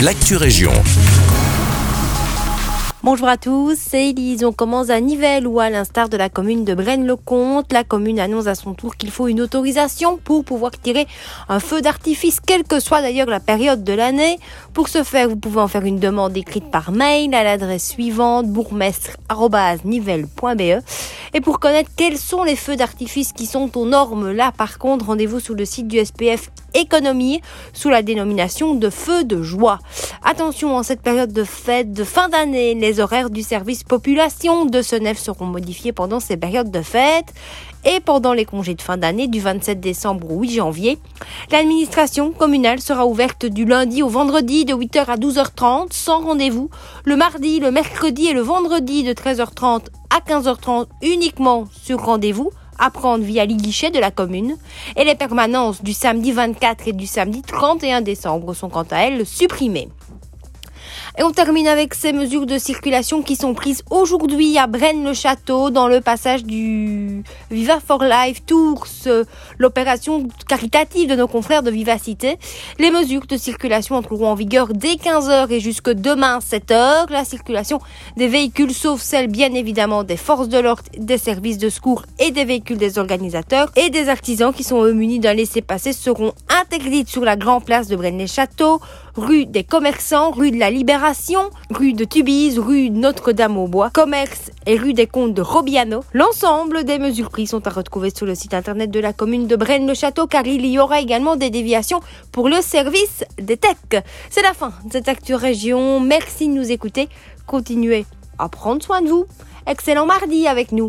l'actu région. Bonjour à tous, c'est Elise. On commence à Nivelles où, à l'instar de la commune de Braine-le-Comte, la commune annonce à son tour qu'il faut une autorisation pour pouvoir tirer un feu d'artifice, quelle que soit d'ailleurs la période de l'année. Pour ce faire, vous pouvez en faire une demande écrite par mail à l'adresse suivante bourgmestre.nivelles.be. Et pour connaître quels sont les feux d'artifice qui sont aux normes, là par contre, rendez-vous sur le site du SPF économie sous la dénomination de feu de joie. Attention, en cette période de fête de fin d'année, les horaires du service population de Senef seront modifiés pendant ces périodes de fête et pendant les congés de fin d'année du 27 décembre au 8 janvier. L'administration communale sera ouverte du lundi au vendredi de 8h à 12h30 sans rendez-vous, le mardi, le mercredi et le vendredi de 13h30 à 15h30 uniquement sur rendez-vous à prendre via les de la commune et les permanences du samedi 24 et du samedi 31 décembre sont quant à elles supprimées. Et on termine avec ces mesures de circulation qui sont prises aujourd'hui à Braine-le-Château dans le passage du Viva for Life Tours, l'opération caritative de nos confrères de Vivacité. Les mesures de circulation entreront en vigueur dès 15h et jusque demain 7h. La circulation des véhicules, sauf celle bien évidemment des forces de l'ordre, des services de secours et des véhicules des organisateurs et des artisans qui sont eux munis d'un laissez-passer seront interdites sur la grande place de Braine-les-Châteaux, rue des commerçants, rue de la Libération rue de Tubise, rue Notre-Dame-au-Bois, Commerce et rue des Comtes de Robiano. L'ensemble des mesures prises sont à retrouver sur le site internet de la commune de Braine-le-Château car il y aura également des déviations pour le service des techs. C'est la fin de cette Actu Région. Merci de nous écouter. Continuez à prendre soin de vous. Excellent mardi avec nous.